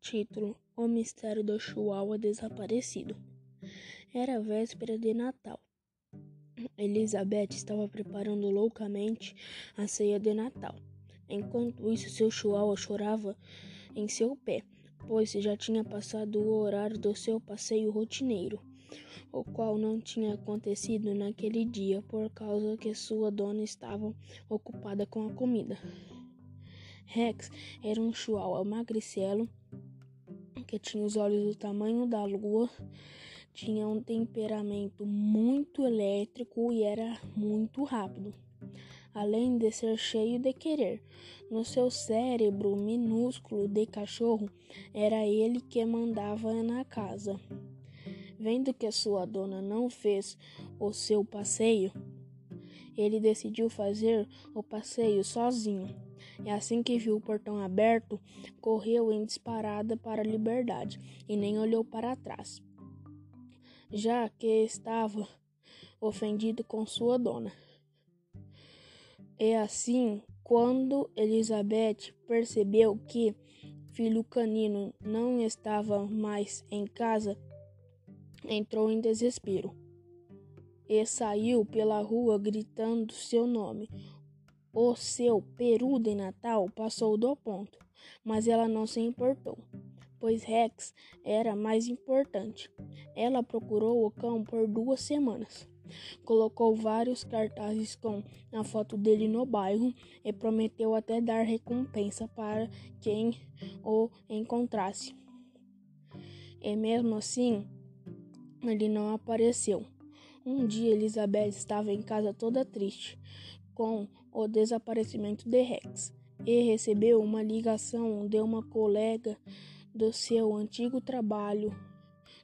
Título: O Mistério do Chihuahua Desaparecido. Era véspera de Natal. Elizabeth estava preparando loucamente a ceia de Natal. Enquanto isso, seu chihuahua chorava em seu pé, pois já tinha passado o horário do seu passeio rotineiro, o qual não tinha acontecido naquele dia por causa que sua dona estava ocupada com a comida. Rex era um chihuahua magricelo que tinha os olhos do tamanho da lua, tinha um temperamento muito elétrico e era muito rápido. Além de ser cheio de querer, no seu cérebro minúsculo de cachorro, era ele que mandava na casa. Vendo que sua dona não fez o seu passeio, ele decidiu fazer o passeio sozinho. E assim que viu o portão aberto, correu em disparada para a liberdade e nem olhou para trás, já que estava ofendido com sua dona. E assim, quando Elizabeth percebeu que filho canino não estava mais em casa, entrou em desespero e saiu pela rua gritando seu nome. O seu peru de Natal passou do ponto, mas ela não se importou, pois Rex era mais importante. Ela procurou o cão por duas semanas. Colocou vários cartazes com a foto dele no bairro e prometeu até dar recompensa para quem o encontrasse. E mesmo assim, ele não apareceu. Um dia Elizabeth estava em casa toda triste, com o desaparecimento de Rex e recebeu uma ligação de uma colega do seu antigo trabalho,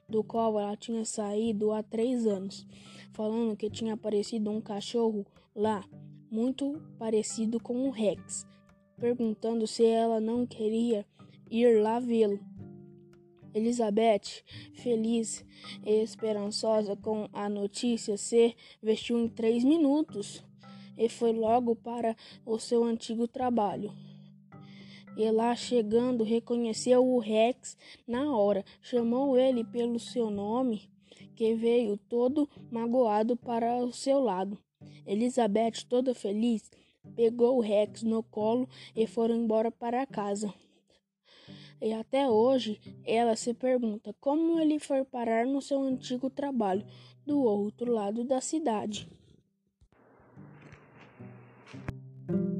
do qual ela tinha saído há três anos, falando que tinha aparecido um cachorro lá, muito parecido com o Rex, perguntando se ela não queria ir lá vê-lo. Elizabeth, feliz e esperançosa com a notícia, se vestiu em três minutos e foi logo para o seu antigo trabalho. E lá chegando, reconheceu o Rex na hora, chamou ele pelo seu nome, que veio todo magoado para o seu lado. Elizabeth, toda feliz, pegou o Rex no colo e foram embora para casa. E até hoje ela se pergunta como ele foi parar no seu antigo trabalho do outro lado da cidade. You